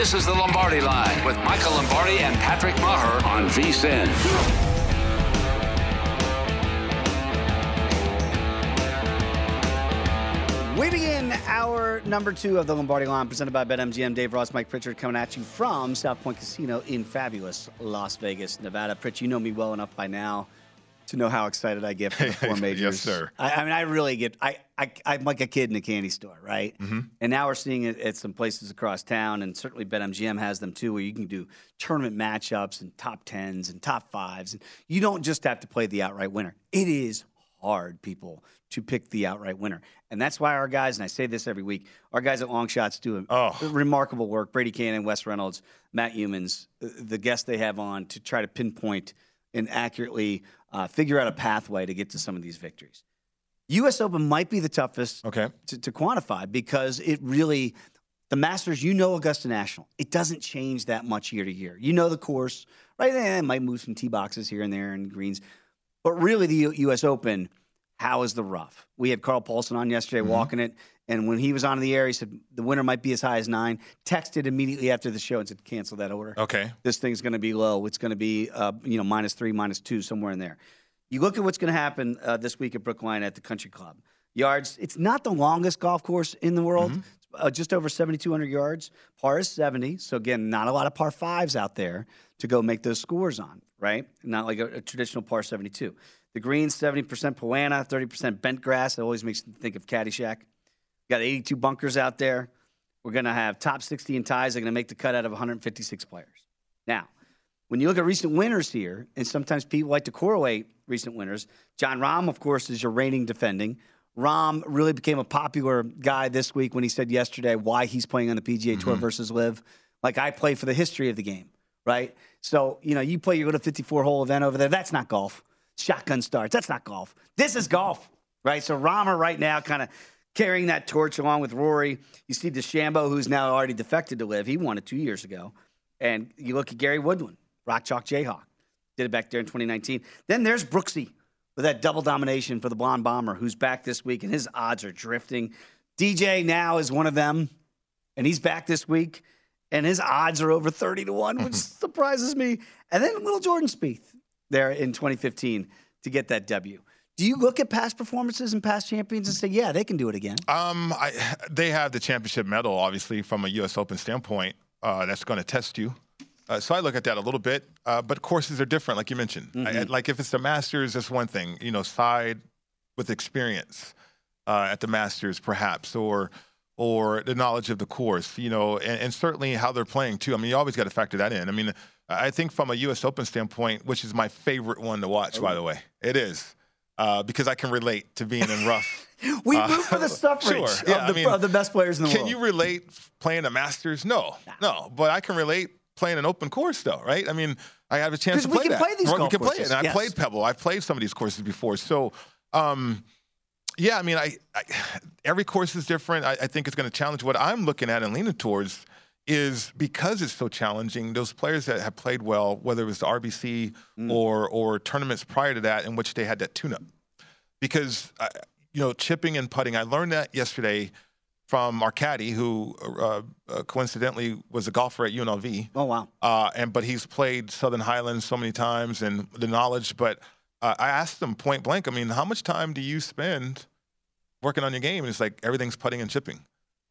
This is the Lombardi Line with Michael Lombardi and Patrick Maher on VSIN. We begin our number two of the Lombardi line presented by BetMGM. Dave Ross, Mike Pritchard coming at you from South Point Casino in fabulous Las Vegas, Nevada. Pritch, you know me well enough by now to know how excited I get for the four majors. yes, sir. I, I, mean, I really get. I, I I'm like a kid in a candy store, right? Mm-hmm. And now we're seeing it at some places across town, and certainly BetMGM has them too, where you can do tournament matchups and top tens and top fives, and you don't just have to play the outright winner. It is hard, people, to pick the outright winner. And that's why our guys, and I say this every week, our guys at Long Shots do oh. remarkable work. Brady Kannon, Wes Reynolds, Matt Youmans, the guests they have on to try to pinpoint and accurately uh, figure out a pathway to get to some of these victories. U.S. Open might be the toughest okay. to, to quantify because it really, the Masters, you know Augusta National. It doesn't change that much year to year. You know the course, right? Eh, it might move some tee boxes here and there and greens. But really, the U- U.S. Open, how is the rough? We had Carl Paulson on yesterday Mm-hmm. walking it, and when he was on the air, he said the winner might be as high as nine. Texted immediately after the show and said, cancel that order. Okay. This thing's going to be low. It's going to be, uh, you know, minus three, minus two, somewhere in there. You look at what's going to happen uh, this week at Brookline at the Country Club. Yards, it's not the longest golf course in the world. Mm-hmm. Uh, just over 7,200 yards. Par is 70. So, again, not a lot of par fives out there to go make those scores on, right? Not like a, a traditional par 72. The greens, 70% Poa annua, 30% bent grass. It always makes me think of Caddyshack. Got 82 bunkers out there. We're going to have top 60 in ties. They're going to make the cut out of 156 players. Now, when you look at recent winners here, and sometimes people like to correlate recent winners, Jon Rahm, of course, is your reigning defending. Rahm really became a popular guy this week when he said yesterday why he's playing on the PGA Tour mm-hmm. versus LIV. Like I play for the history of the game, right? So you know, you play your little 54 hole event over there. That's not golf. Shotgun starts. That's not golf. This is golf, right? So Rahm right now, kind of carrying that torch along with Rory. You see DeChambeau, who's now already defected to LIV. He won it two years ago, and you look at Gary Woodland, Rock Chalk Jayhawk, did it back there in 2019. Then there's Brooksy with that double domination for the blonde bomber who's back this week and his odds are drifting. DJ now is one of them and he's back this week and his odds are over 30 to 1, which mm-hmm. surprises me. And then little Jordan Spieth there in 2015 to get that W. Do you look at past performances and past champions and say, yeah, they can do it again? Um, I, they have the championship medal, obviously, from a U.S. Open standpoint. Uh, that's going to test you. Uh, so I look at that a little bit, uh, but courses are different, like you mentioned. I- I- like if it's the Masters, that's one thing. You know, side with experience. uh, at the Masters, perhaps, or or the knowledge of the course, you know, and, and certainly how they're playing too. I mean, you always got to factor that in. I mean, I think from a U.S. Open standpoint, which is my favorite one to watch, oh. by the way, it is uh, because I can relate to being in rough. we uh, root for the suffrage sure. yeah, of, the, I mean, of the best players in the can world. Can you relate playing a Masters? No, no, but I can relate playing an open course, though, right? I mean, I have a chance to play we can that. Play these we can courses. play it. And yes. I played Pebble. I've played some of these courses before, so. Um, yeah, I mean, I, I, every course is different. I, I think it's going to challenge. What I'm looking at and leaning towards is because it's so challenging. Those players that have played well, whether it was the RBC mm. or or tournaments prior to that, in which they had that tune-up, because uh, you know chipping and putting. I learned that yesterday from our caddy, who uh, uh, coincidentally was a golfer at UNLV. Oh wow! Uh, and but he's played Southern Highlands so many times, and the knowledge. But uh, I asked him point blank. I mean, how much time do you spend working on your game? And it's like everything's putting and chipping.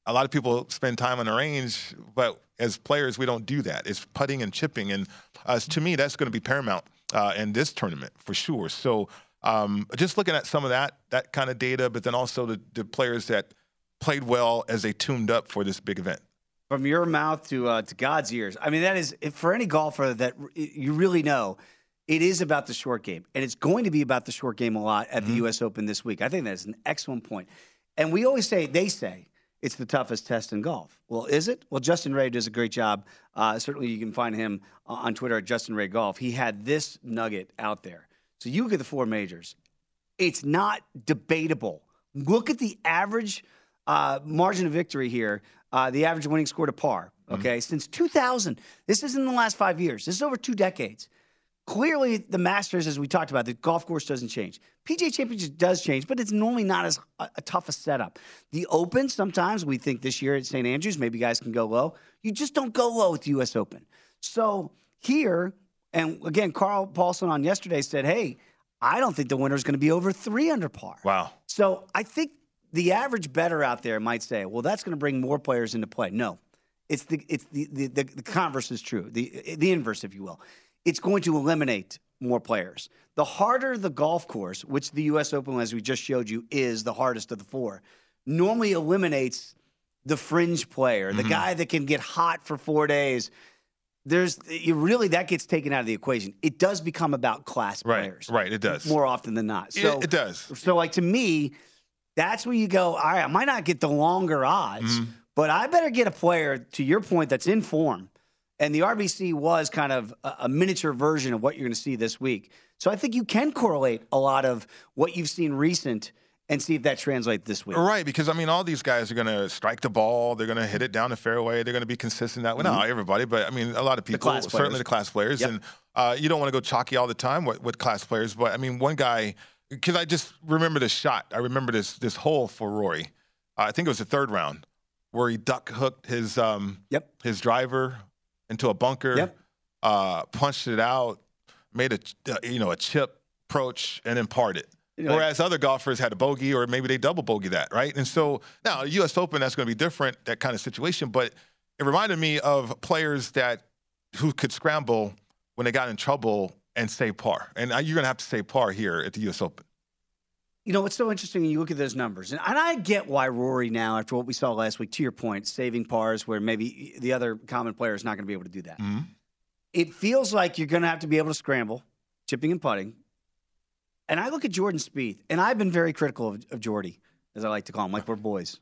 A lot of people spend time on the range, but as players, we don't do that. It's putting and chipping, and uh, to me, that's going to be paramount uh, in this tournament for sure. So. Um, just looking at some of that that kind of data, but then also the, the players that played well as they tuned up for this big event? From your mouth to uh, to God's ears. I mean, that is for any golfer that you really know. It is about the short game, and it's going to be about the short game a lot at mm-hmm. the U.S. Open this week. I think that is an excellent point. And we always say, they say, it's the toughest test in golf. Well, is it? Well, Justin Ray does a great job. Uh, certainly, you can find him on Twitter at Justin Ray Golf. He had this nugget out there. So you look at the four majors. It's not debatable. Look at the average uh, margin of victory here, uh, the average winning score to par. Mm-hmm. Okay, mm-hmm. since 2000. This isn't in the last five years. This is over two decades. Clearly, the Masters, as we talked about, the golf course doesn't change. PGA Championship does change, but it's normally not as a, a tough a setup. The Open, sometimes we think this year at St. Andrews, maybe guys can go low. You just don't go low at the U.S. Open. So here, and again, Carl Paulson on yesterday said, "Hey, I don't think the winner is going to be over three under par." Wow. So I think the average better out there might say, well, that's going to bring more players into play. No, it's the it's the, the, the, the converse is true. The the inverse, if you will. It's going to eliminate more players. The harder the golf course, which the U.S. Open, as we just showed you, is the hardest of the four, normally eliminates the fringe player, the mm-hmm. guy that can get hot for four days. There's you really that gets taken out of the equation. It does become about class right, players, right? It does more often than not. So it, it does. So, like to me, that's where you go, all right, I might not get the longer odds, mm-hmm. but I better get a player, to your point, that's in form. And the RBC was kind of a, miniature version of what you're going to see this week. So I think you can correlate a lot of what you've seen recent and see if that translates this week. Right, because I mean, all these guys are going to strike the ball. They're going to hit it down the fairway. They're going to be consistent. That way, mm-hmm. not everybody, but I mean, a lot of people, the certainly the class players. Yep. And uh, you don't want to go chalky all the time with, with class players. But I mean, one guy because I just remember this shot. I remember this this hole for Rory. Uh, I think it was the third round where he duck hooked his um yep. his driver into a bunker. Yep. Uh, punched it out, made a uh, you know a chip approach, and then parted. You know, Whereas like, other golfers had a bogey, or maybe they double bogey that, right? And so now U.S. Open, that's going to be different, that kind of situation. But it reminded me of players that who could scramble when they got in trouble and say par. And you're going to have to say par here at the U.S. Open. You know, what's so interesting when you look at those numbers, and, and I get why Rory now, after what we saw last week, to your point, saving pars where maybe the other common player is not going to be able to do that. Mm-hmm. It feels like you're going to have to be able to scramble, chipping and putting. And I look at Jordan Spieth, and I've been very critical of, of Jordy, as I like to call him, like we're boys.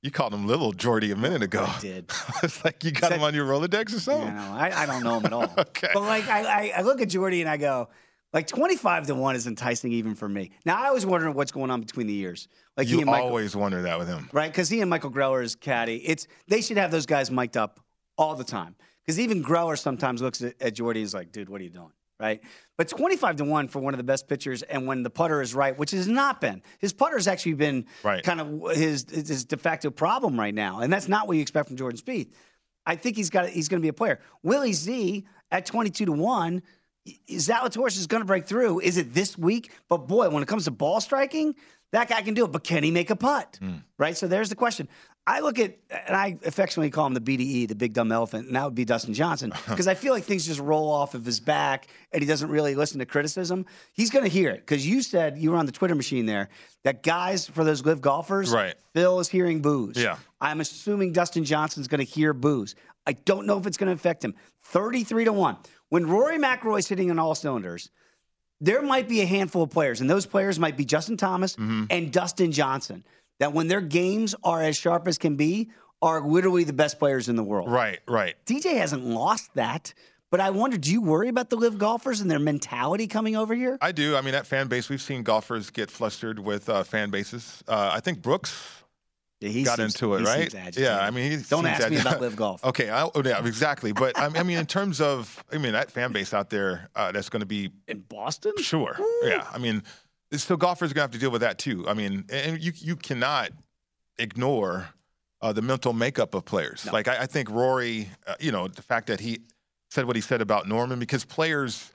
You called him little Jordy a minute ago. I did. it's like you got that, him on your Rolodex or something. Yeah, no, I, I don't know him at all. okay. But like I, I, look at Jordy and I go, like twenty five to one is enticing even for me. Now I was wondering what's going on between the years. Like you he and Michael, always wonder that with him, right? Because he and Michael Greller is caddy. It's they should have those guys mic'd up all the time. Because even Greller sometimes looks at, at Jordy and is like, dude, what are you doing? right? But 25 to 1 for one of the best pitchers, and when the putter is right, which has not been. His putter has actually been right. kind of his, his de facto problem right now, and that's not what you expect from Jordan Spieth. I think he's got he's going to be a player. Willie Z at 22 to 1, Zalatoris is going to break through. Is it this week? But boy, when it comes to ball striking, That guy can do it, but can he make a putt? Mm. Right. So there's the question. I look at, and I affectionately call him the BDE, the big dumb elephant, and that would be Dustin Johnson, because I feel like things just roll off of his back and he doesn't really listen to criticism. He's going to hear it because you said you were on the Twitter machine there that guys for those LIV golfers, Right. Phil is hearing booze. Yeah. I'm assuming Dustin Johnson's going to hear booze. I don't know if it's going to affect him. 33 to 1. When Rory McIlroy's hitting on all cylinders, there might be a handful of players, and those players might be Justin Thomas Mm-hmm. and Dustin Johnson, that when their games are as sharp as can be, are literally the best players in the world. Right, right. DJ hasn't lost that, but I wonder, do you worry about the LIV golfers and their mentality coming over here? I do. I mean, that fan base, we've seen golfers get flustered with uh, fan bases. Uh, I think Brooks Yeah, he got seems- into it, right? Yeah, I mean, he don't ask me about LIV golf. Okay, I, oh, yeah, exactly. But I, I mean, in terms of, I mean, that fan base out there, uh, that's going to be In Boston, sure. Yeah, I mean, so golfers are going to have to deal with that too. I mean, and you you cannot ignore uh, the mental makeup of players. Like I, I think Rory, uh, you know, the fact that he said what he said about Norman because players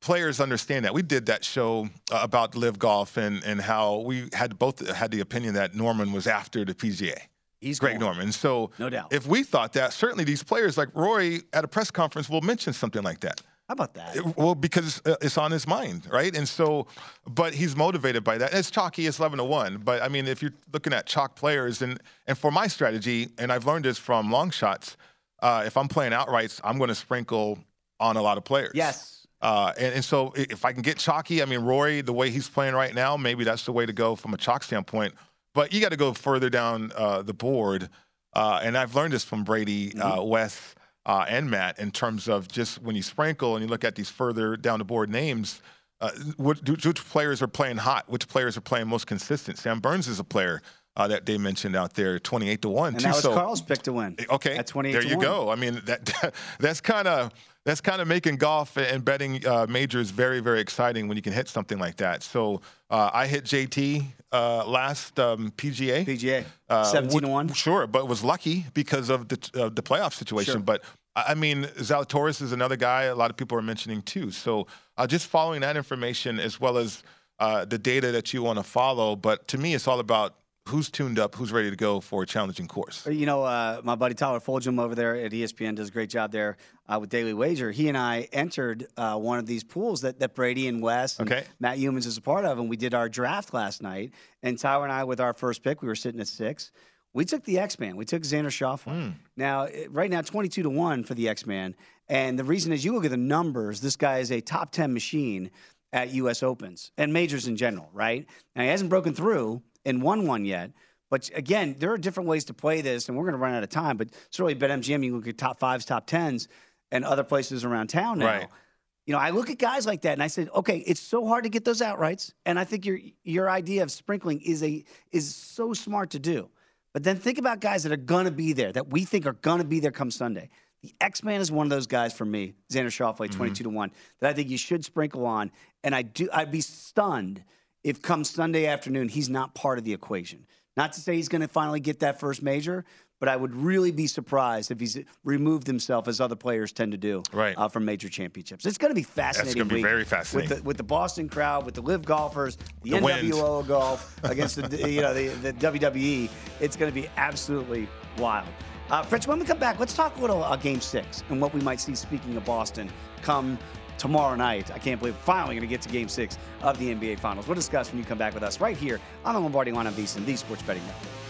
players understand that. We did that show uh, about LIV golf and and how we had both had the opinion that Norman was after the PGA. he's Greg gone. Norman. So No doubt. if we thought that, certainly these players like Rory at a press conference will mention something like that. How about that? It- Well, because uh, it's on his mind, right? And so, but he's motivated by that. And It's chalky. It's eleven to one. But I mean, if you're looking at chalk players, and and for my strategy, and I've learned this from long shots, uh, if I'm playing outrights, I'm going to sprinkle on a lot of players. Yes. Uh, and, and so if I can get chalky, I mean, Rory, the way he's playing right now, maybe that's the way to go from a chalk standpoint. But you got to go further down uh, the board. Uh, and I've learned this from Brady, uh, Wes, uh, and Matt in terms of just when you sprinkle and you look at these further down the board names, uh, what, which, which players are playing hot? Which players are playing most consistent? Sam Burns is a player uh, that they mentioned out there, 28 to 1. And too. that was So- Carl's pick to win. Okay, At 28 there you 1. go. I mean, that that's kind of that's kind of making golf and betting uh, majors very very exciting when you can hit something like that. So uh, I hit JT uh, last um, PGA. PGA. Uh, 17 to 1. Sure, but was lucky because of the uh, the playoff situation. Sure. But I I mean, Zalatoris is another guy a lot of people are mentioning too. So uh, just following that information as well as uh, the data that you want to follow. But to me, it's all about who's tuned up, who's ready to go for a challenging course. You know, uh, my buddy Tyler Fulghum over there at ESPN does a great job there uh, with Daily Wager. He and I entered uh, one of these pools that, that Brady and Wes and Okay. Matt Youmans is a part of, and we did our draft last night. And Tyler and I, with our first pick, we were sitting at six. We took the X Man. We took Xander Schauffele. Now, right now, twenty-two to one for the X Man. And the reason is, you look at the numbers. This guy is a top ten machine at U.S. Opens and majors in general. Right now, he hasn't broken through and won one yet. But again, there are different ways to play this, and we're going to run out of time. But certainly, BetMGM, you look at top fives, top tens, and other places around town now. Right. You know, I look at guys like that, and I said, okay, it's so hard to get those outrights, and I think your your idea of sprinkling is a is so smart to do. But then think about guys that are going to be there, that we think are going to be there come Sunday. The X Man is one of those guys for me, Xander Schauffele, mm-hmm. 22 to 1, that I think you should sprinkle on. And I do I'd be stunned if come Sunday afternoon he's not part of the equation. Not to say he's going to finally get that first major, but I would really be surprised if he's removed himself as other players tend to do Right. uh, from major championships. It's going to be fascinating. gonna be very fascinating. with the, with the Boston crowd, with the LIV golfers, the, The wind. NWO golf against the you know the, the WWE. It's going to be absolutely wild. Uh, Fritz, when we come back, let's talk a little uh, Game Six and what we might see. Speaking of Boston, come tomorrow night. I can't believe finally going to get to Game Six of the NBA Finals. We'll discuss when you come back with us right here on the Lombardi Line of VSiN, the Sports Betting Network.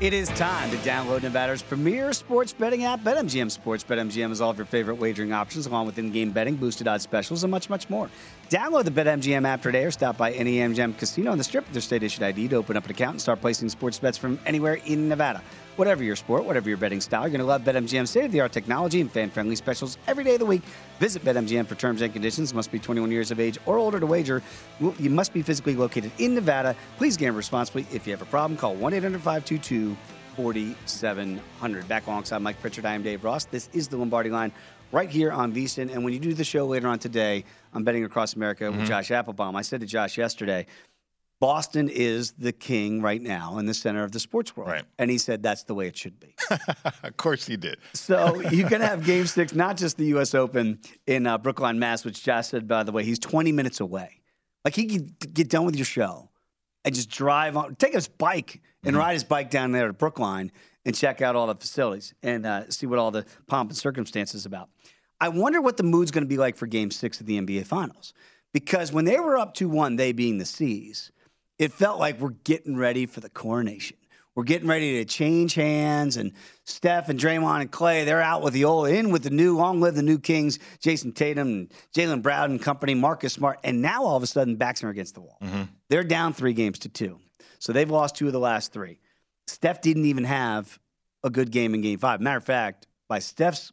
It is time to download Nevada's premier sports betting app, BetMGM Sports. BetMGM is all of your favorite wagering options, along with in-game betting, boosted odds specials, and much, much more. Download the BetMGM app today or stop by any MGM casino on the Strip with their state-issued ID to open up an account and start placing sports bets from anywhere in Nevada. Whatever your sport, whatever your betting style, you're going to love BetMGM's state-of-the-art technology and fan-friendly specials every day of the week. Visit BetMGM for terms and conditions. Must be 21 years of age or older to wager. You must be physically located in Nevada. Please gamble responsibly. If you have a problem, call 1-800-522-4700. Back alongside Mike Pritchard, I am Dave Ross. This is the Lombardi Line right here on VSIN. And when you do the show later on today, I'm betting across America with mm-hmm. Josh Appelbaum. I said to Josh yesterday, Boston is the king right now in the center of the sports world. Right. And he said that's the way it should be. of course he did. So you're going to have game six, not just the U.S. Open in uh, Brookline, Mass, which Josh said, by the way, he's 20 minutes away. Like he could get done with your show and just drive on, take his bike and ride his bike down there to Brookline and check out all the facilities and uh, see what all the pomp and circumstance is about. I wonder what the mood's going to be like for game six of the NBA Finals. Because when they were up 2 1, they being the C's, it felt like we're getting ready for the coronation. We're getting ready to change hands, and Steph and Draymond and Clay, they're out with the old, in with the new, long live the new Kings, Jayson Tatum, and Jaylen Brown and company, Marcus Smart, and now all of a sudden backs are against the wall. Mm-hmm. They're down three games to two. So they've lost two of the last three. Steph didn't even have a good game in game five. Matter of fact, by Steph's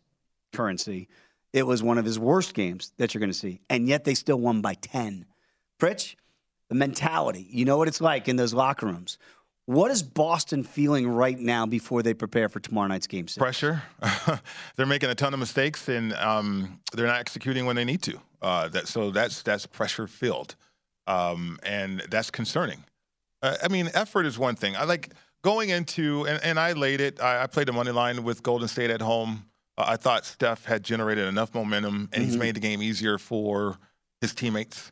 currency, it was one of his worst games that you're going to see. And yet they still won by 10. Pritch, the mentality, you know what it's like in those locker rooms. What is Boston feeling right now before they prepare for tomorrow night's game six? Pressure. they're making a ton of mistakes and um, they're not executing when they need to. Uh, that, so that's that's pressure filled, um, and that's concerning. Uh, I mean, effort is one thing. I like going into and, and I laid it. I, I played the money line with Golden State at home. Uh, I thought Steph had generated enough momentum, and he's Mhm. made the game easier for his teammates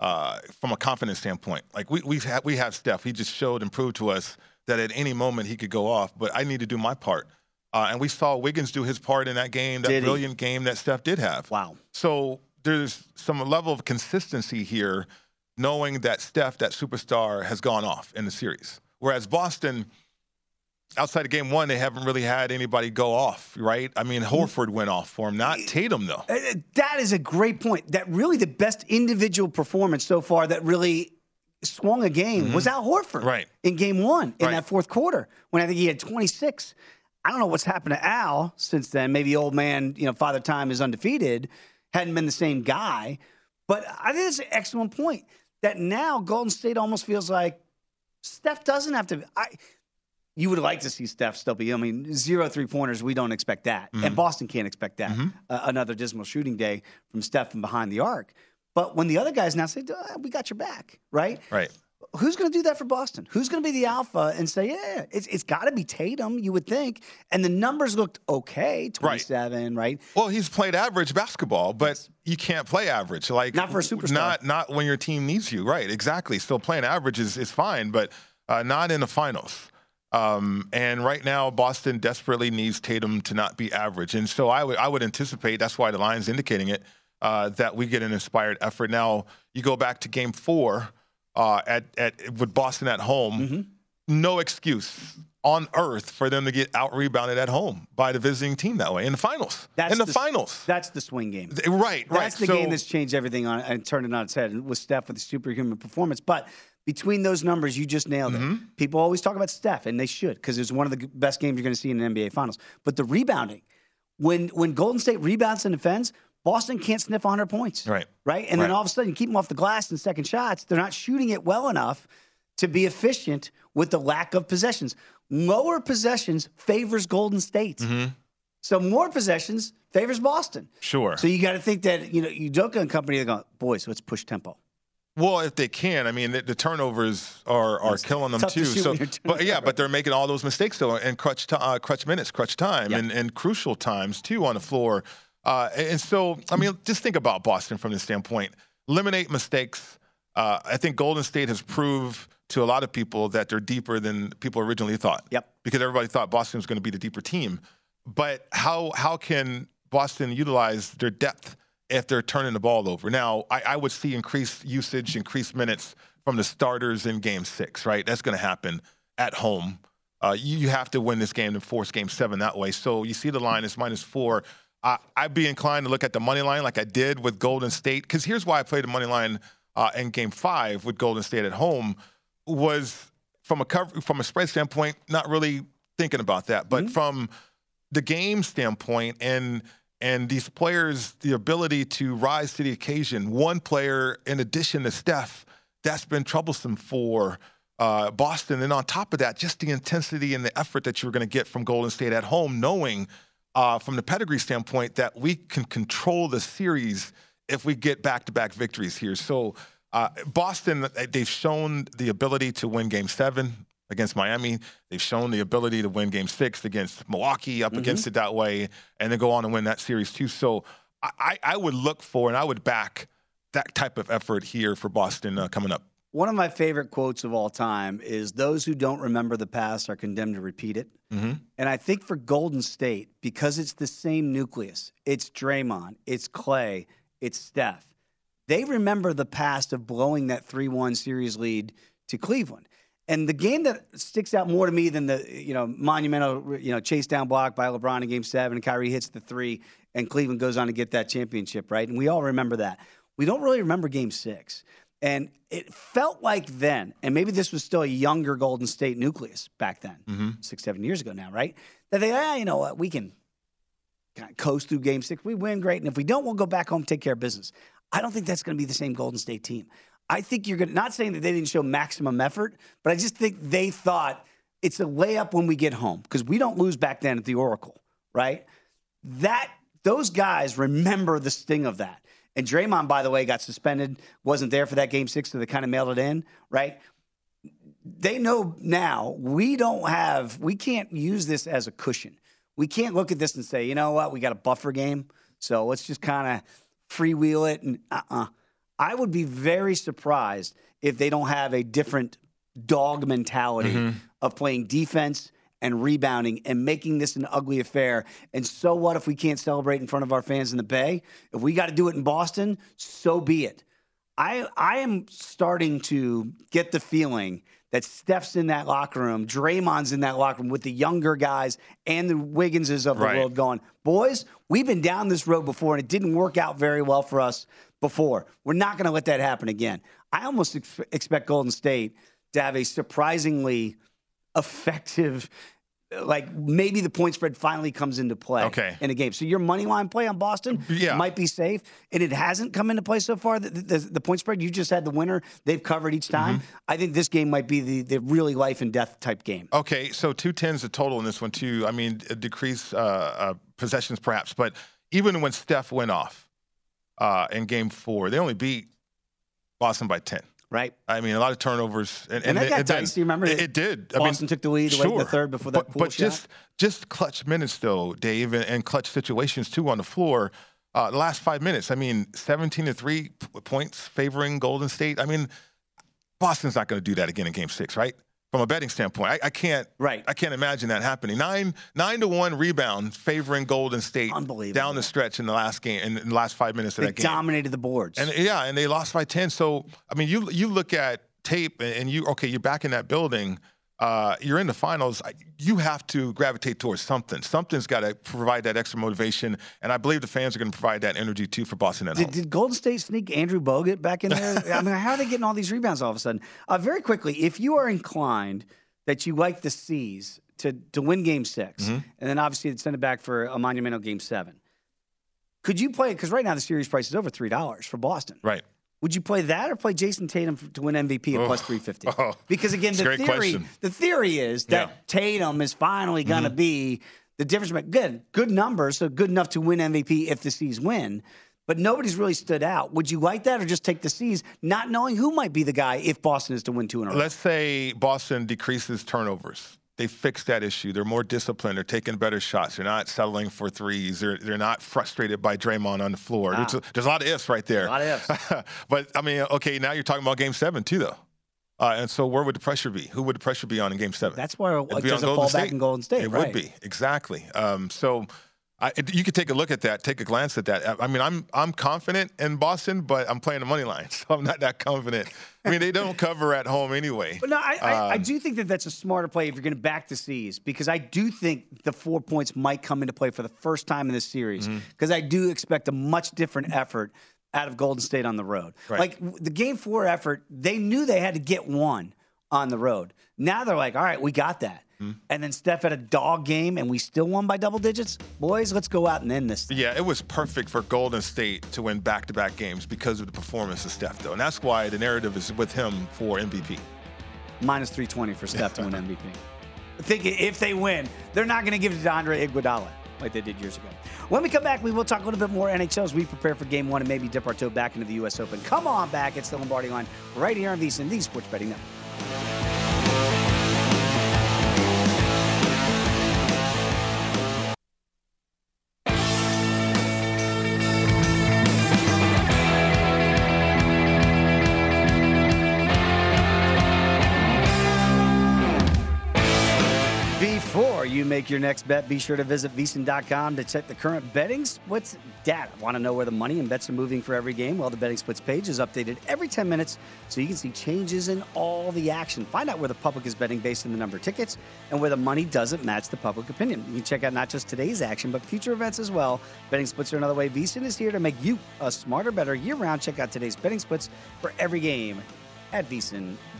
uh, from a confidence standpoint. Like we we've had, we have Steph. He just showed and proved to us that at any moment he could go off. But I need to do my part. Uh, and we saw Wiggins do his part in that game, that Did he? brilliant game that Steph did have. Wow. So there's some level of consistency here, knowing that Steph, that superstar, has gone off in the series. Whereas Boston, outside of game one, they haven't really had anybody go off, right? I mean, Horford went off for him, not Tatum, though. Uh, That is a great point. That really the best individual performance so far that really swung a game was Al Horford. Mm-hmm. Right. In game one, in Right. that fourth quarter, when I think he had 26. I don't know what's happened to Al since then. Maybe old man, you know, Father Time is undefeated, hadn't been the same guy. But I think that's an excellent point. that now Golden State almost feels like Steph doesn't have to. I, you would like to see Steph still be. I mean, zero three pointers. We don't expect that, Mm-hmm. and Boston can't expect that. Uh, another dismal shooting day from Steph from behind the arc. But when the other guys now say, "Uh, "We got your back," right? Right. Who's going to do that for Boston? Who's going to be the alpha and say, "Yeah, it's it's got to be Tatum"? You would think, and the numbers looked okay, twenty-seven, right? Well, he's played average basketball, but you can't play average. Like Not for a superstar. Not not when your team needs you. Right. Exactly. Still playing average is, is fine, but uh, not in the finals. Um, and right now, Boston desperately needs Tatum to not be average, and so I would I would anticipate that's why the line's indicating it uh, that we get an inspired effort. Now you go back to Game Four uh, at at with Boston at home. Mm-hmm. No excuse on earth for them to get out rebounded at home by the visiting team that way in the finals. That's in the, the- finals. That's the swing game. Right, right. That's the So- game that's changed everything on and turned it on its head with Steph with the superhuman performance. But between those numbers, you just nailed it. Mm-hmm. People always talk about Steph, and they should because it's one of the best games you're going to see in an NBA Finals. But the rebounding, when when Golden State rebounds and defends, Boston can't sniff 100 points. Right. Right. And then all of a sudden, you keep them off the glass in second shots. They're not shooting it well enough to be efficient with the lack of possessions. Lower possessions favors Golden State. So more possessions favors Boston. Sure. So you got to think that you know Udoka and company are going, boys, let's push tempo. Well, if they can, I mean, the, the turnovers are are killing them tough to too. So, but yeah, but they're making all those mistakes though, in crutch uh, crutch minutes, crutch time, and, and crucial times too on the floor. Uh, and and so, I mean, just think about Boston from this standpoint. Eliminate mistakes. Uh, I think Golden State has proved to a lot of people that they're deeper than people originally thought. Yep. Because everybody thought Boston was going to be the deeper team. But how how can Boston utilize their depth if they're turning the ball over? Now, I, I would see increased usage, increased minutes from the starters in Game Six. Right, that's going to happen at home. Uh, you, you have to win this game to force Game Seven that way. So you see the line is minus four. Uh, I'd be inclined to look at the money line like I did with Golden State because here's why I played the money line uh, in Game Five with Golden State at home was from a cover from a spread standpoint, not really thinking about that, but from the game standpoint and and these players the ability to rise to the occasion. One player in addition to Steph, that's been troublesome for uh, Boston. And on top of that, just the intensity and the effort that you're going to get from Golden State at home, knowing uh, from the pedigree standpoint that we can control the series if we get back-to-back victories here. So uh, Boston, they've shown the ability to win Game Seven against Miami. They've shown the ability to win Game Six against Milwaukee, up against it that way, and then go on and win that series too. So I, I I would look for and I would back that type of effort here for Boston uh, coming up. One of my favorite quotes of all time is those who don't remember the past are condemned to repeat it. Mm-hmm. And I think for Golden State, because it's the same nucleus, it's Draymond, it's Clay, it's Steph, they remember the past of blowing that 3 1 series lead to Cleveland. And the game that sticks out more to me than the you know monumental you know chase down block by LeBron in Game Seven, and Kyrie hits the three, and Cleveland goes on to get that championship, right? And we all remember that. We don't really remember Game Six, and it felt like then, and maybe this was still a younger Golden State nucleus back then, Mm-hmm. six seven years ago now, right? That they, ah, you know what, we can kind of coast through Game Six. We win, great, and if we don't, we'll go back home, take care of business. I don't think that's going to be the same Golden State team. I think you're going to, not saying that they didn't show maximum effort, but I just think they thought it's a layup when we get home because we don't lose back then at the Oracle, right? That, those guys remember the sting of that. And Draymond, by the way, got suspended, wasn't there for that game six, so they kind of mailed it in, right? They know now we don't have, we can't use this as a cushion. We can't look at this and say, you know what, we got a buffer game, so let's just kind of freewheel it and uh uh I would be very surprised if they don't have a different dog mentality mm-hmm. of playing defense and rebounding and making this an ugly affair. And so what if we can't celebrate in front of our fans in the Bay? If we got to do it in Boston, so be it. I I am starting to get the feeling that Steph's in that locker room, Draymond's in that locker room with the younger guys and the Wigginses of the Right. world going, boys, we've been down this road before and it didn't work out very well for us before. We're not going to let that happen again. I almost ex- expect Golden State to have a surprisingly effective like maybe the point spread finally comes into play Okay. in a game. So your money line play on Boston Yeah. might be safe, and it hasn't come into play so far. The, the, the point spread you just had the winner; they've covered each time. Mm-hmm. I think this game might be the, the really life and death type game. Okay, so two tens the total in this one too. I mean, a decreased uh, uh, possessions perhaps, but even when Steph went off uh, in Game Four, they only beat Boston by ten. Right. I mean, a lot of turnovers, and, And that it- got dicey, remember? It, it did. I Boston mean, took the lead late in the third before that But, but just just clutch minutes though, Dave, and, and clutch situations too on the floor. Uh, the last five minutes, I mean, seventeen to three points favoring Golden State. I mean, Boston's not going to do that again in Game Six, right? From a betting standpoint, I, I can't. Right. I can't imagine that happening. Nine nine to one rebound favoring Golden State. Down the stretch in the last game, in, in the last five minutes of They that game. dominated the boards. And yeah, and they lost by ten. So I mean, you you look at tape and you okay, you're back in that building. Uh, you're in the finals. You have to gravitate towards something. Something's got to provide that extra motivation, and I believe the fans are going to provide that energy too for Boston at Did, home. did Golden State sneak Andrew Bogut back in there? I mean, how are they getting all these rebounds all of a sudden? Uh, very quickly, if you are inclined that you like the C's to, to win game 6 Mm-hmm. and then obviously send it back for a monumental game seven, could you play it? Because right now the series price is over $3 for Boston. Right. Would you play that or play Jayson Tatum to win MVP at Oh. plus 350? Oh. Because again, the theory, question. the theory is that Yeah. Mm-hmm. Tatum is finally going to be the difference. maker. Good, good numbers, so good enough to win MVP if the C's win. But nobody's really stood out. Would you like that or just take the C's, not knowing who might be the guy if Boston is to win two in a row? Let's say Boston decreases turnovers. They fixed that issue. They're more disciplined. They're taking better shots. They're not settling for threes. They're, they're not frustrated by Draymond on the floor. There's, a, there's a lot of ifs right there. A lot of ifs. but I mean, okay, now you're talking about Game Seven too, though. Uh, and so, where would the pressure be? Who would the pressure be on in Game Seven? That's where be doesn't fall back in Golden State. It right. would be exactly. Um, so, I, you could take a look at that, take a glance at that. I mean, I'm I'm confident in Boston, but I'm playing the money line, so I'm not that confident. I mean, they don't cover at home anyway. But no, I, I, I Um, do think that that's a smarter play if you're going to back the C's because I do think the four points might come into play for the first time in this series Mm-hmm. because I do expect a much different effort out of Golden State on the road. Right. Like the game four effort, they knew they had to get one on the road. Now they're like, all right, we got that. Mm-hmm. And then Steph had a dog game and we still won by double digits. Boys, let's go out and end this. Yeah, it was perfect for Golden State to win back-to-back games because of the performance of Steph, though, and that's why the narrative is with him for MVP. Minus 320 for Steph to win MVP. I think if they win, they're not going to give it to Andre Iguodala like they did years ago. When we come back, we will talk a little bit more NHL as we prepare for Game One and maybe dip our toe back into the U.S. Open. Come on back, it's the Lombardi Line right here on VSiN, the Sports Betting Network. Make your next bet, be sure to visit VSiN.com to check the current betting splits data. Want to know where the money and bets are moving for every game? Well, the betting splits page is updated every 10 minutes so you can see changes in all the action. Find out where the public is betting based on the number of tickets and where the money doesn't match the public opinion. You can check out not just today's action, but future events as well. Betting splits are another way. VSiN is here to make you a smarter, better year round. Check out today's betting splits for every game at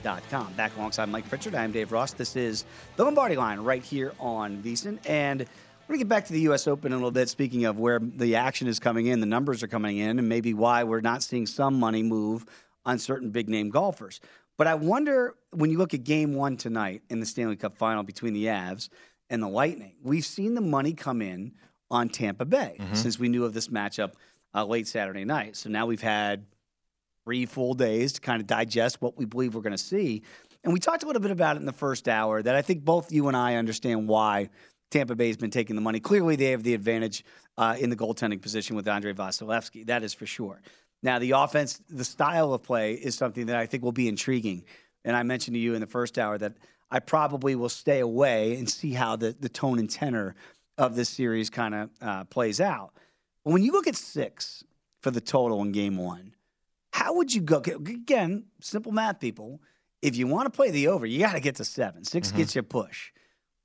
Back alongside Mike Pritchard, I'm Dave Ross. This is the Lombardi line right here on VSiN. And we're going to get back to the U.S. Open in a little bit. Speaking of where the action is coming in, the numbers are coming in, and maybe why we're not seeing some money move on certain big name golfers. But I wonder when you look at game one tonight in the Stanley Cup final between the Avs and the Lightning, we've seen the money come in on Tampa Bay since we knew of this matchup uh, late Saturday night. So now we've had three full days to kind of digest what we believe we're going to see. And we talked a little bit about it in the first hour that I think both you and I understand why Tampa Bay has been taking the money. Clearly, they have the advantage uh, in the goaltending position with Andrei Vasilevskiy. That is for sure. Now, the offense, the style of play is something that I think will be intriguing. And I mentioned to you in the first hour that I probably will stay away and see how the, the tone and tenor of this series kind of uh, plays out. When you look at six for the total in game one, how would you go? Again, simple math, people. If you want to play the over, you got to get to seven. 6 mm-hmm. gets you a push.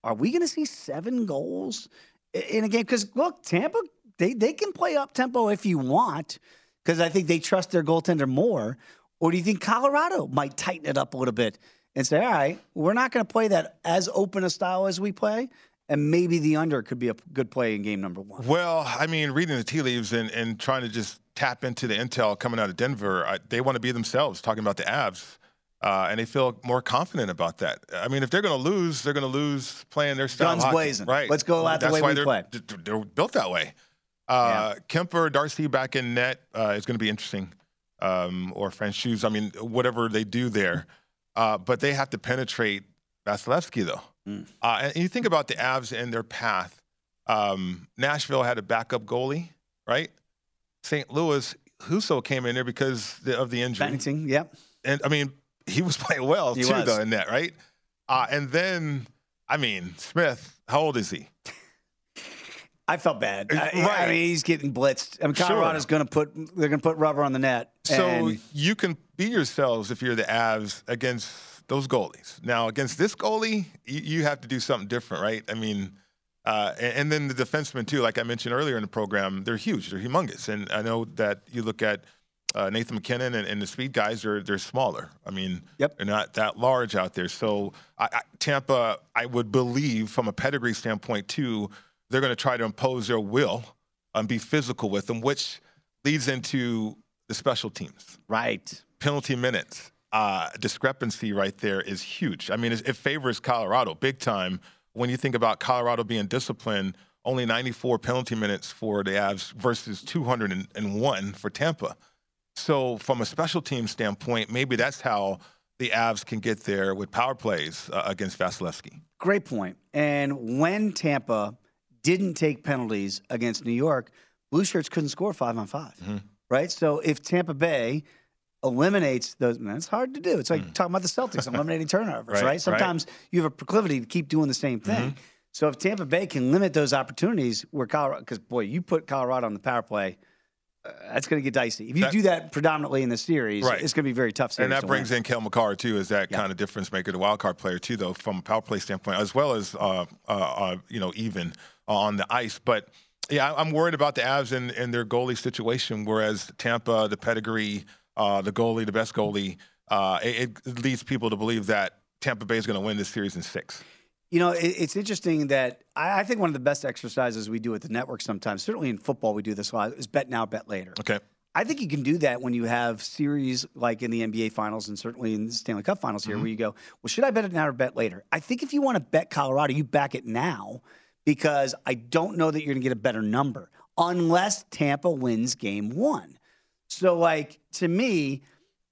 Are we going to see seven goals in a game? Because look, Tampa, they they can play up tempo if you want, because I think they trust their goaltender more. Or do you think Colorado might tighten it up a little bit and say, all right, we're not going to play that as open a style as we play, and maybe the under could be a good play in game number one. Well, I mean, reading the tea leaves and, and trying to just tap into the intel coming out of Denver, I, they want to be themselves, talking about the Avs. Uh, and they feel more confident about that. I mean, if they're going to lose, they're going to lose playing their style. Guns hockey. blazing. right? Let's go out the way we they're, play. They're built that way. Uh, Kuemper, Darcy back in net uh, is going to be interesting, um, or Francouz. I mean, whatever they do there, uh, but they have to penetrate Vasilevskiy though. Mm. Uh, and you think about the Avs and their path. Um, Nashville had a backup goalie, right? St. Louis, Husso came in there because of the injury. Binnington, yep. And I mean, he was playing well He too, was. though, in that, right? Uh, and then, I mean, Smith, how old is he? I felt bad. I, I mean, he's getting blitzed. I mean, Sure. Colorado's going to put they're going to put rubber on the net. So you can be yourselves if you're the Avs against those goalies. Now against this goalie, you, you have to do something different, right? I mean, uh, and, then the defensemen too. Like I mentioned earlier in the program, they're huge, they're humongous, and I know that you look at uh, Nathan MacKinnon and, and the speed guys are they're smaller. I mean, yep. they're not that large out there. So I, I, Tampa, I would believe from a pedigree standpoint too, they're going to try to impose their will and be physical with them, which leads into the special teams. Right. Penalty minutes. Uh, discrepancy right there is huge. I mean, it, it favors Colorado big time. When you think about Colorado being disciplined, only 94 penalty minutes for the Avs versus 201 for Tampa. So, from a special team standpoint, maybe that's how the Avs can get there with power plays uh, against Vasilevskiy. Great point. And when Tampa didn't take penalties against New York, Blue Shirts couldn't score five on 5 Mm-hmm. Right. So if Tampa Bay eliminates those, man, it's hard to do. It's like talking about the Celtics eliminating turnovers, Mm. Right, right? right. Sometimes you have a proclivity to keep doing the same thing. Mm-hmm. So if Tampa Bay can limit those opportunities, where Colorado, because boy, you put Colorado on the power play, uh, that's going to get dicey. If you That- do that predominantly in the series, Right. it's going to be very tough. Series And that to brings win. in Cale Makar too, as that kind of difference maker, the wild card player too, though, from a power play standpoint, as well as uh, uh, uh, you know even on the ice. But yeah, I'm worried about the Avs and, and their goalie situation. Whereas Tampa, the pedigree, uh, the goalie, the best goalie, uh, it, it leads people to believe that Tampa Bay is going to win this series in six. You know, it, it's interesting that I, I think one of the best exercises we do at the network sometimes, certainly in football, we do this a lot, is bet now, bet later. Okay. I think you can do that when you have series like in the NBA Finals and certainly in the Stanley Cup Finals here, Mhm. where you go, well, should I bet it now or bet later? I think if you want to bet Colorado, you back it now because I don't know that you're going to get a better number unless Tampa wins game one. So, like, to me,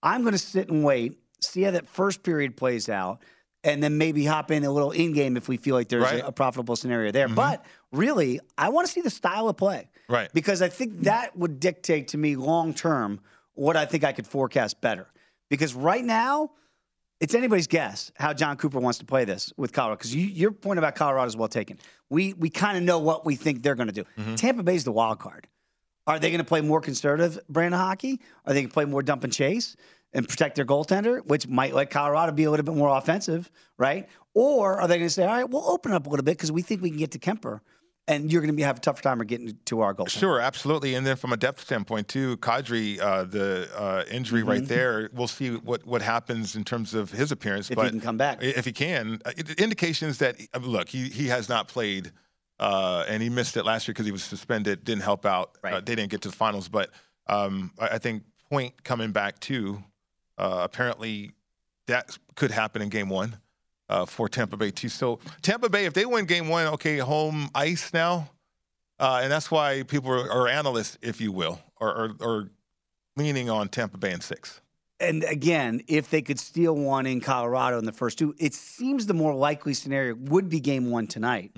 I'm going to sit and wait, see how that first period plays out, and then maybe hop in a little in game if we feel like there's Right. a, a profitable scenario there. Mhm. But really, I want to see the style of play Right. because I think that would dictate to me long term what I think I could forecast better. Because right now, it's anybody's guess how Jon Cooper wants to play this with Colorado. Because you, your point about Colorado is well taken. We we kind of know what we think they're going to do. Mm-hmm. Tampa Bay's the wild card. Are they going to play more conservative brand of hockey? Are they going to play more dump and chase and protect their goaltender, which might let Colorado be a little bit more offensive, right? Or are they going to say, all right, we'll open up a little bit because we think we can get to Kuemper, and you're going to be have a tougher time getting to our goaltender. Sure, absolutely. And then from a depth standpoint too, Kadri, uh, the uh, injury right Mhm. there, we'll see what, what happens in terms of his appearance. If but he can come back. if he can, uh, it, indications that uh, look, he he has not played, uh, and he missed it last year because he was suspended. Didn't help out. Uh, they didn't get to the finals, but um, I, I think Point coming back too. Uh, apparently, that could happen in Game One. Uh, for Tampa Bay too. So Tampa Bay, if they win Game One, okay, home ice now, uh, and that's why people are, are analysts, if you will, are, are, are leaning on Tampa Bay in six. And again, if they could steal one in Colorado in the first two, it seems the more likely scenario would be game one tonight.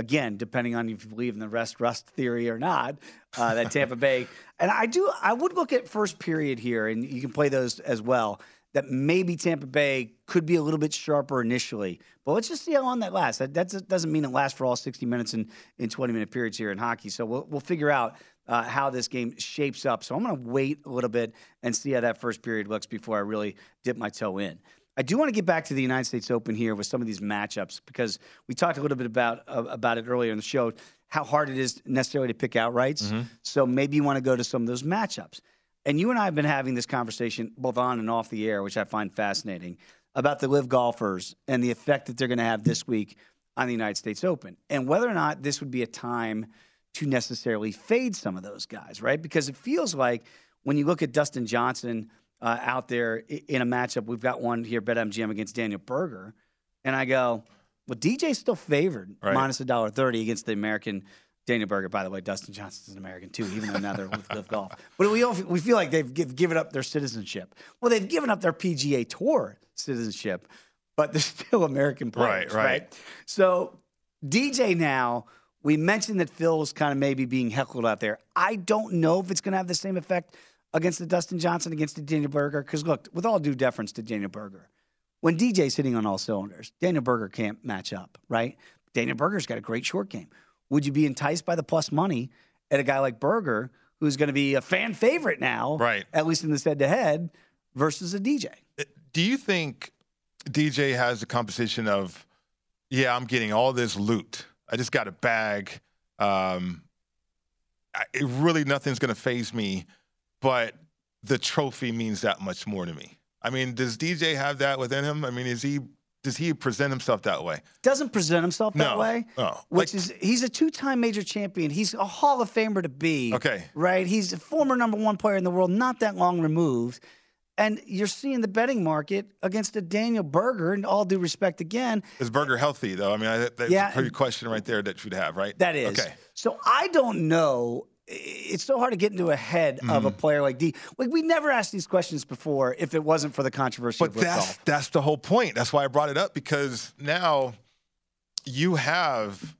Again, depending on if you believe in the rest rust theory or not, uh, that Tampa Bay. And I do, I would look at first period here, and you can play those as well. That maybe Tampa Bay could be a little bit sharper initially, but let's just see how long that lasts. That, that doesn't mean it lasts for all 60 minutes in, in 20 minute periods here in hockey. So we'll, we'll figure out uh, how this game shapes up. So I'm going to wait a little bit and see how that first period looks before I really dip my toe in. I do want to get back to the United States Open here with some of these matchups because we talked a little bit about uh, about it earlier in the show how hard it is necessarily to pick outrights. So maybe you want to go to some of those matchups. And you and I have been having this conversation both on and off the air, which I find fascinating, about the LIV golfers and the effect that they're going to have this week on the United States Open, and whether or not this would be a time to necessarily fade some of those guys, right? Because it feels like when you look at Dustin Johnson uh, out there in a matchup, we've got one here, BetMGM against Daniel Berger, and I go, well, DJ's still favored Right. minus a dollar thirty against the American Daniel Berger. By the way, Dustin Johnson's an American too, even though now they're with LIV Golf. But we all, we feel like they've give, given up their citizenship. Well, they've given up their PGA Tour citizenship, but they're still American players, Right, right. So DJ now. We mentioned that Phil's kind of maybe being heckled out there. I don't know if it's going to have the same effect against the Dustin Johnson, against the Daniel Berger. Because look, with all due deference to Daniel Berger, when DJ's hitting on all cylinders, Daniel Berger can't match up, right? Daniel Berger's got a great short game. Would you be enticed by the plus money at a guy like Berger, who's going to be a fan favorite now, Right. At least in this head-to-head, versus a DJ? Do you think DJ has the composition of, yeah, I'm getting all this loot. I just got a bag. Um, I, it really nothing's going to phase me, but the trophy means that much more to me. I mean, does DJ have that within him? I mean, is he does he present himself that way? Doesn't present himself that No. way. Oh, Which is he's a two-time major champion. He's a Hall of Famer to be. Okay. Right? He's a former number one player in the world, not that long removed. And you're seeing the betting market against a Daniel Berger, and all due respect again, Is Berger healthy though? I mean, I, that's Yeah. a pretty question right there that you'd have, right? that is. okay. So I don't know. It's so hard to get into a head of Mm. a player like D. Like we never asked these questions before if it wasn't for the controversy But of that's golf. that's the whole point. That's why I brought it up because now you have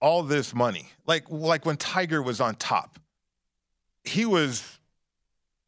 all this money. Like like when Tiger was on top, he was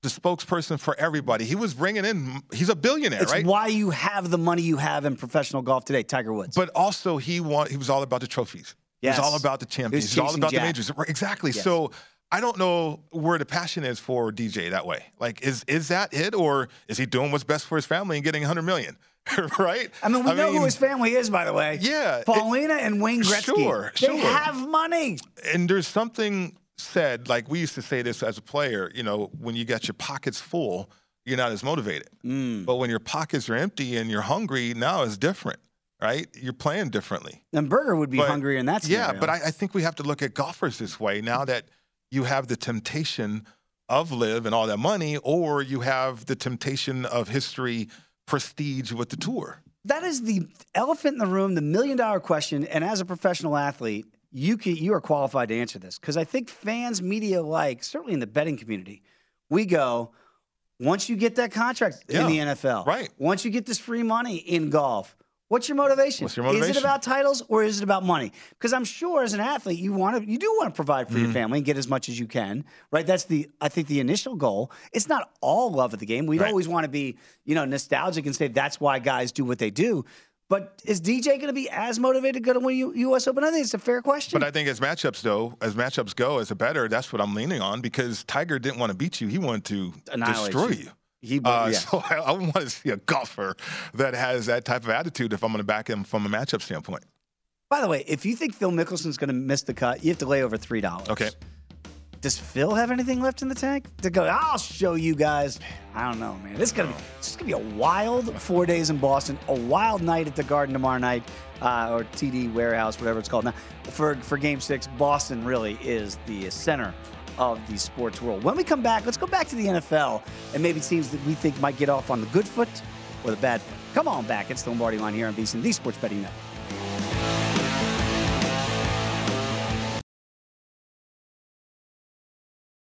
the spokesperson for everybody. He was bringing in. He's a billionaire, It's right? why you have the money you have in professional golf today, Tiger Woods. But also he want he was all about the trophies. He Yes. was all about the champions. He was He's all about Jack. the majors. Exactly. Yes. So I don't know where the passion is for DJ that way. Like, is is that it, or is he doing what's best for his family and getting 100 million? right? I mean, we know who his family is, by the way. Yeah, it- Paulina and Wayne Gretzky. Sure, they sure. have money. and there's something said like we used to say this as a player you know when you got your pockets full you're not as motivated Mm. but when your pockets are empty and you're hungry now it's different right you're playing differently And Berger would be But- hungrier in that yeah but I, I think we have to look at golfers this way now that you have the temptation of LIV and all that money or you have the temptation of history prestige with the tour that is the elephant in the room, the million dollar question. And as a professional athlete, you can you are qualified to answer this because I think fans, media alike, certainly in the betting community, we go once you get that contract in the NFL, right. Once you get this free money in golf. What's your motivation? What's your Is it about titles or is it about money? Because I'm sure as an athlete, you want to, you do want to provide for Mm-hmm. your family and get as much as you can, right? That's the, I think, the initial goal. It's not all love of the game. We'd Right. always want to be, you know, nostalgic and say that's why guys do what they do. But is DJ going to be as motivated to go to win U- U.S. Open? I think it's a fair question. But I think as matchups though, as matchups go, as a better, that's what I'm leaning on because Tiger didn't want to beat you; he wanted to Annihilate destroy you. you. He, Uh, yeah. So I, I want to see a golfer that has that type of attitude if I'm going to back him from a matchup standpoint. By the way, if you think Phil Mickelson's going to miss the cut, you have to lay over three dollars. Okay. Does Phil have anything left in the tank to go? I'll show you guys. I don't know, man. This is gonna be this is gonna be a wild four days in Boston. A wild night at the Garden tomorrow night, uh, or TD Warehouse, whatever it's called now. For for Game Six, Boston really is the center of the sports world. When we come back, let's go back to the NFL and maybe teams that we think might get off on the good foot or the bad foot. Come on back. It's the Lombardi line here on VSiN, the Sports Betting Network.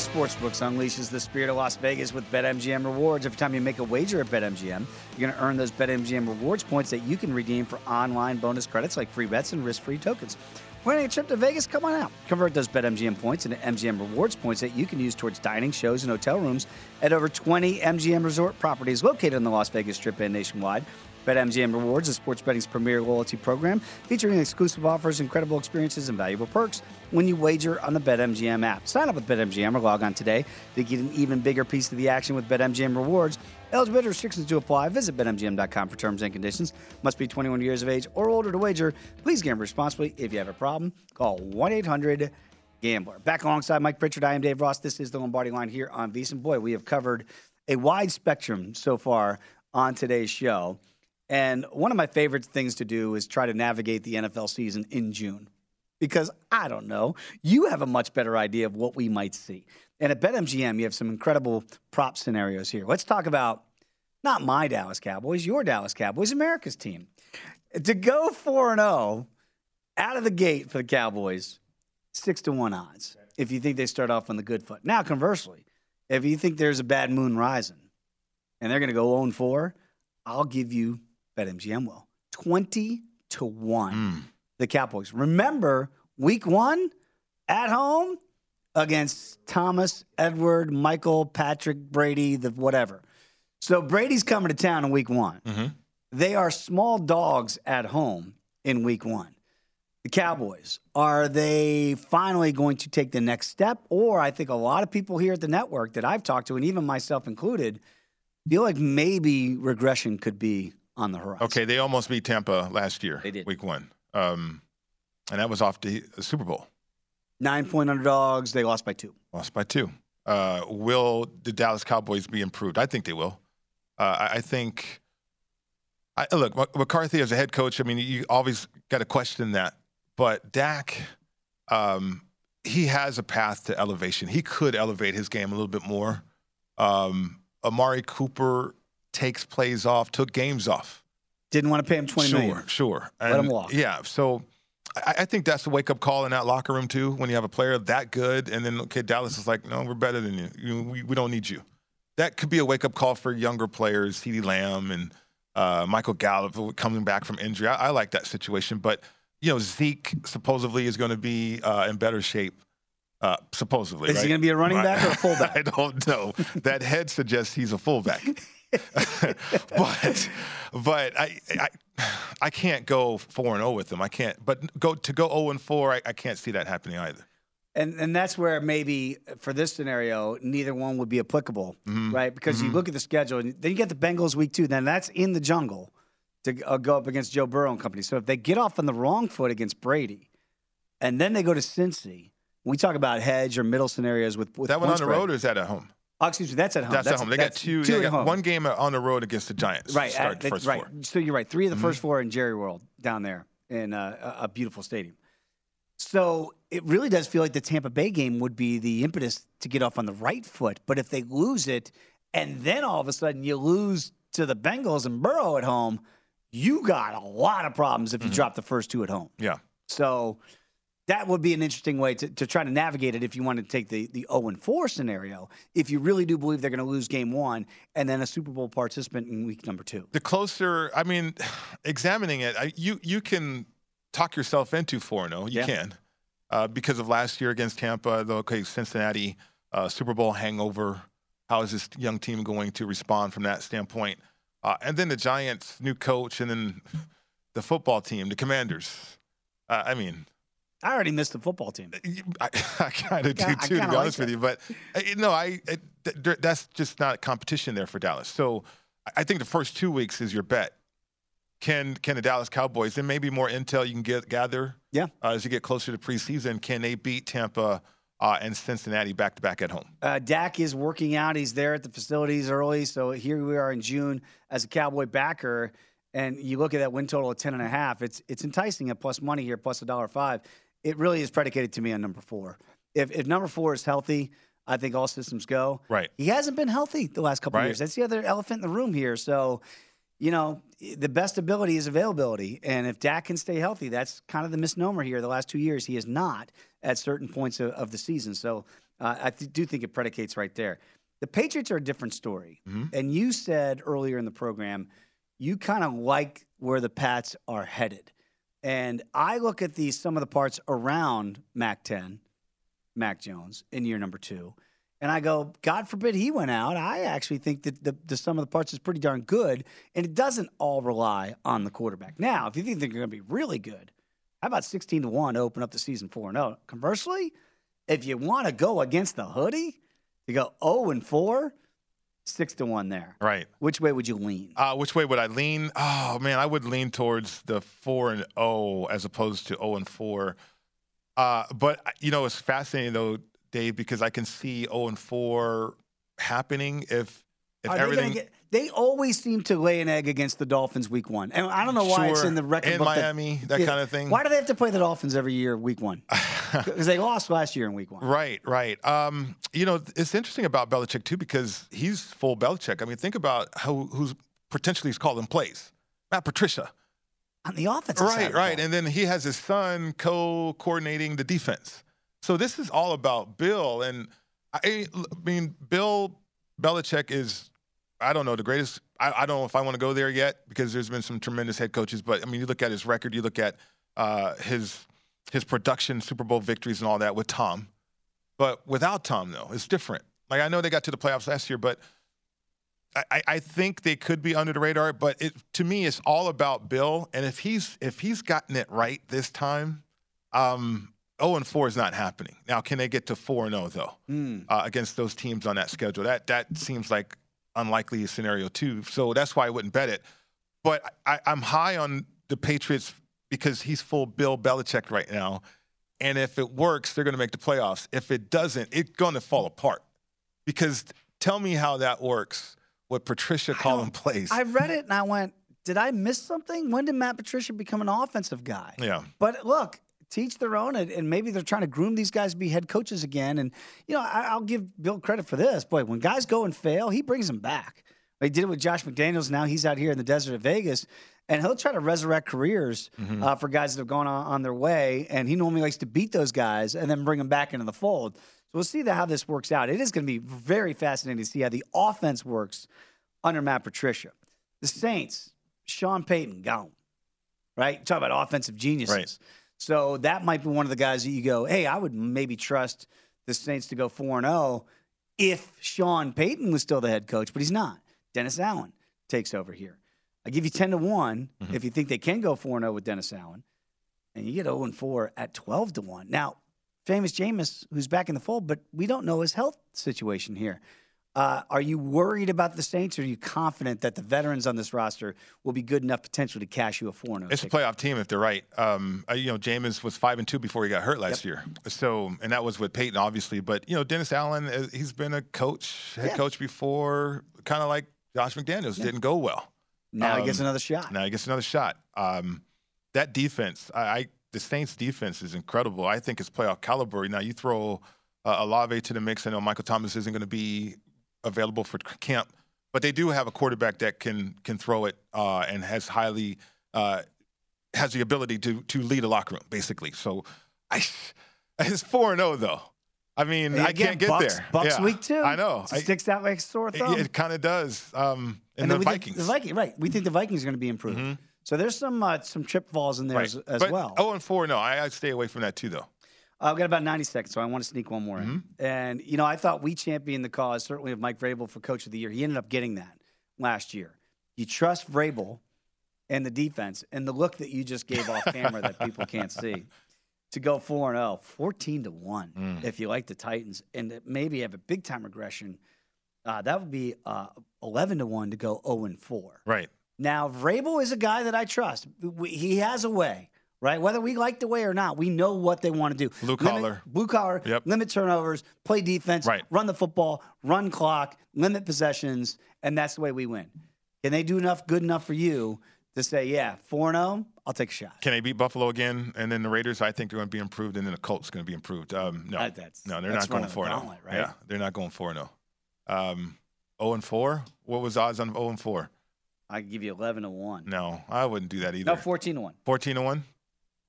Of sportsbooks, unleashes the spirit of Las Vegas with BetMGM rewards. Every time you make a wager at BetMGM, you're going to earn those BetMGM rewards points that you can redeem for online bonus credits like free bets and risk-free tokens. Planning a trip to Vegas? Come on out. Convert those BetMGM points into MGM rewards points that you can use towards dining, shows, and hotel rooms at over 20 MGM resort properties located on the Las Vegas Strip and nationwide. BetMGM Rewards is sports betting's premier loyalty program featuring exclusive offers, incredible experiences, and valuable perks when you wager on the BetMGM app. Sign up with BetMGM or log on today to get an even bigger piece of the action with BetMGM Rewards. Eligibility restrictions to apply. Visit BetMGM.com for terms and conditions. Must be 21 years of age or older to wager. Please gamble responsibly. If you have a problem, call 1 800 Gambler. Back alongside Mike Pritchard, I am Dave Ross. This is the Lombardi line here on VSiN. Boy, we have covered a wide spectrum so far on today's show. And one of my favorite things to do is try to navigate the NFL season in June. Because I don't know, you have a much better idea of what we might see. And at BetMGM, you have some incredible prop scenarios here. Let's talk about not my Dallas Cowboys, your Dallas Cowboys, America's team. To go 4 0 out of the gate for the Cowboys, six to one odds if you think they start off on the good foot. Now, conversely, if you think there's a bad moon rising and they're going to go 0 4, I'll give you BetMGM will 20 to 1 hmm. the Cowboys. Remember, week one at home against Thomas, Edward, Michael, Patrick, Brady, the whatever. So Brady's coming to town in week one. Mm-hmm. They are small dogs at home in week one. The Cowboys, are they finally going to take the next step? Or I think a lot of people here at the network that I've talked to, and even myself included, feel like maybe regression could be on the horizon. Okay, they almost beat Tampa last year, They did. week one, um, and that was off the, Super Bowl. Nine point underdogs, they lost by two. Lost by two. Uh, will the Dallas Cowboys be improved? I think they will. Uh, I, I think. I, look, McCarthy as a head coach. I mean, you always got to question that. But Dak, um, he has a path to elevation. He could elevate his game a little bit more. Um, Amari Cooper takes plays off, took games off. Didn't want to pay him twenty sure, million. Sure, Let him walk. Yeah, so I, I think that's a wake up call in that locker room too. When you have a player that good, and then okay, Dallas is like, no, we're better than you. you we, we don't need you. That could be a wake up call for younger players, CeeDee Lamb and uh, Michael Gallup coming back from injury. I, I like that situation, but you know Zeke supposedly is going to be uh, in better shape. Uh, supposedly, Is he gonna be a running Right. back or a fullback? I don't know. that head suggests he's a fullback. but but I, I I can't go four and zero with them. I can't. But go to go zero and four. I, I can't see that happening either. And and that's where maybe for this scenario, neither one would be applicable, Mhm. right? Because you Mhm. look at the schedule, and then you get the Bengals week two. Then that's in the jungle to uh, go up against Joe Burrow and company. So if they get off on the wrong foot against Brady, and then they go to Cincy, we talk about hedge or middle scenarios with, with that one on the spread. road or is that at home? Oh, excuse me, that's at home. That's, at home. They got two. two they at got home. one game on the road against the Giants. right, Start at- the first right. four. So you're right. Three of the Mhm. first four in Jerry World down there in uh, a, a beautiful stadium. So it really does feel like the Tampa Bay game would be the impetus to get off on the right foot. But if they lose it, and then all of a sudden you lose to the Bengals and Burrow at home, you got a lot of problems if you drop the first two at home. Yeah. So that would be an interesting way to, to try to navigate it if you want to take the, the 0 and 4 scenario, if you really do believe they're going to lose game one and then a Super Bowl participant in week number two. The closer, I mean, examining it, I, you you can talk yourself into four zero. You Yeah. can uh, because of last year against Tampa. The okay, Cincinnati uh, Super Bowl hangover. How is this young team going to respond from that standpoint? Uh, and then the Giants' new coach, and then the football team, the Commanders. Uh, I mean, I already missed the football team. I, I kind of do I too, to kinda be like honest with you. But uh, you know, I it, th- that's just not competition there for Dallas. So I- I think the first two weeks is your bet. Can can the Dallas Cowboys and maybe more intel you can get gather? Yeah. Uh, as you get closer to preseason, can they beat Tampa uh, and Cincinnati back to back at home? Uh, Dak is working out. He's there at the facilities early. So here we are in June as a Cowboy backer. And you look at that win total of 10 and a half. It's, it's enticing at plus money here, plus a dollar five. It really is predicated to me on number four. If, if number four is healthy, I think all systems go. Right. He hasn't been healthy the last couple of Right. years. That's the other elephant in the room here. So, you know, the best ability is availability. And if Dak can stay healthy, that's kind of the misnomer here. The last two years, he is not at certain points of, of the season. So uh, I th- do think it predicates right there. The Patriots are a different story. And you said earlier in the program, you kind of like where the Pats are headed. And I look at these some of the parts around Mac 10, Mac Jones in year number two. And I go, God forbid he went out. I actually think that the, the sum of the parts is pretty darn good. And it doesn't all rely on the quarterback. Now, if you think they're going to be really good, how about 16 to 1 to open up the season 4 0? Conversely, if you want to go against the hoodie, you go 0 and 4, 6 to 1 there. Right. Which way would you lean? Uh, which way would I lean? Oh man, I would lean towards the four and zero as opposed to zero and four. Uh, but you know, it's fascinating though, Dave, because I can see zero and four happening if if Are they everything get- they always seem to lay an egg against the Dolphins week one. And I don't know why it's in the record In book that- Miami, that kind of thing. Why do they have to play the Dolphins every year week one? Because they lost last year in week one. Right, right. Um, you know, it's interesting about Belichick too because he's full Belichick. I mean, think about how who's potentially he's calling plays. Matt Patricia. On the offensive side. Right, right. ball. And then he has his son co-coordinating the defense. So this is all about Bill. And I, I mean, Bill Belichick is, I don't know, the greatest. I, I don't know if I want to go there yet because there's been some tremendous head coaches. But I mean, you look at his record, you look at uh, his his production, Super Bowl victories, and all that with Tom. But without Tom, though, it's different. Like I know they got to the playoffs last year, but I- I, think they could be under the radar, but it, to me, it's all about Bill. And if he's if he's gotten it right this time, um, 0 and 4 is not happening. Now, can they get to 4 and 0 though Hmm. uh, against those teams on that schedule? That that seems like unlikely scenario too. So that's why I wouldn't bet it. But I, I'm high on the Patriots because he's full Bill Belichick right now. And if it works, they're going to make the playoffs. If it doesn't, it's going to fall apart. Because tell me how that works with Patricia calling plays. I read it and I went, did I miss something? When did Matt Patricia become an offensive guy? yeah. But look, teach their own, and, and maybe they're trying to groom these guys to be head coaches again. And you know, I, I'll give Bill credit for this. Boy, when guys go and fail, he brings them back. He did it with Josh McDaniels. Now he's out here in the desert of Vegas, and he'll try to resurrect careers Mm-hmm. uh, for guys that have gone on, on their way. And he normally likes to beat those guys and then bring them back into the fold. So we'll see that, how this works out. It is going to be very fascinating to see how the offense works under Matt Patricia. The Saints, Sean Payton, gone. Right? Talk about offensive geniuses. Right. So that might be one of the guys that you go, hey, I would maybe trust the Saints to go 4 0 if Sean Payton was still the head coach, but he's not. Dennis Allen takes over here. I give you 10 to one Mm-hmm. if you think they can go 4 0 with Dennis Allen, and you get 0 and 4 at 12 to 1. Now, famous Jameis, who's back in the fold, but we don't know his health situation here. Uh, are you worried about the Saints, or are you confident that the veterans on this roster will be good enough potentially to cash you a four? It's a playoff team if they're right. Um, uh, you know, Jameis was five and two before he got hurt last Yep. year. So, and that was with Payton, obviously. But you know, Dennis Allen, uh, he's been a coach, head Yeah. coach before, kind of like Josh McDaniels. Yeah. Didn't go well. Now he gets Um, another shot. Now he gets another shot. Um, that defense, I, I the Saints defense is incredible. I think it's playoff caliber. Now you throw uh, Olave to the mix. I know Michael Thomas isn't going to be available for camp, but they do have a quarterback that can can throw it uh, and has highly uh, has the ability to to lead a locker room basically. So I it's four and zero though. I mean, And I can't get Bucks- there. Bucks Yeah, week two. I know. It sticks out like a sore thumb. it, kind of does. Um, and, then the Vikings. the Vikings, right? We think the Vikings are going to be improved. So there's some uh, some trip falls in there as, as but, well. Oh, and four. No, I, I stay away from that too, though. I've got about 90 seconds, so I want to sneak one more in. Mm-hmm. And, you know, I thought we championed the cause, certainly of Mike Vrabel for Coach of the Year. He ended up getting that last year. You trust Vrabel and the defense and the look that you just gave off camera that people can't see to go 4 0, 14 to 1, Mm. if you like the Titans, and maybe have a big time regression. Uh, that would be uh, 11 to 1 to go 0 and 4. Right. Now, Vrabel is a guy that I trust. We- He has a way, right? Whether we like the way or not, we know what they want to do. Blue Limit- collar. blue collar, Yep. limit turnovers, play defense, Right. run the football, run clock, limit possessions, and that's the way we win. Can they do enough, good enough for you to say, yeah, 4 0, I'll take a shot? Can they beat Buffalo again? And then the Raiders, I think they're going to be improved, and then the Colts going to be improved. Um, no, That- that's- no, they're that's not going four zero. right? Yeah, they're not going four zero. Um, zero and four. What was odds on zero and four? I can give you 11 to 1. No, I wouldn't do that either. No, 14 to 1. Fourteen to one.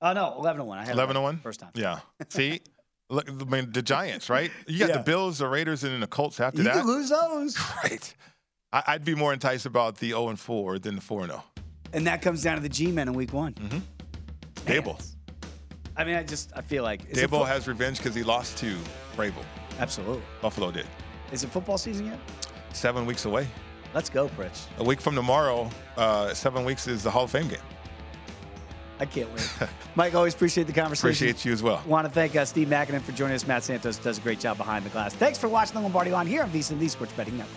Oh, no, 11 to 1. I had 11 to 1? First time. Yeah. See, look, I mean, the Giants, right? You got Yeah. the Bills, the Raiders, and then the Colts after that. You that. can lose those. Right. I, I'd be more enticed about the 0 and 4 than the 4 and 0. And that comes down to the G men in week one. Mm-hmm. Daboll. I mean, I just, I feel like. is Daboll fo- has revenge because he lost to Vrabel. Absolutely. Buffalo did. Is it football season yet? Seven weeks away. Let's go, Pritch. A week from tomorrow, uh, seven weeks is the Hall of Fame game. I can't wait. Mike, always appreciate the conversation. Appreciate you as well. Want to thank uh, Steve Mackinnon for joining us. Matt Santos does a great job behind the glass. Thanks for watching the Lombardi Line here on VSiN, the Sports Betting Network.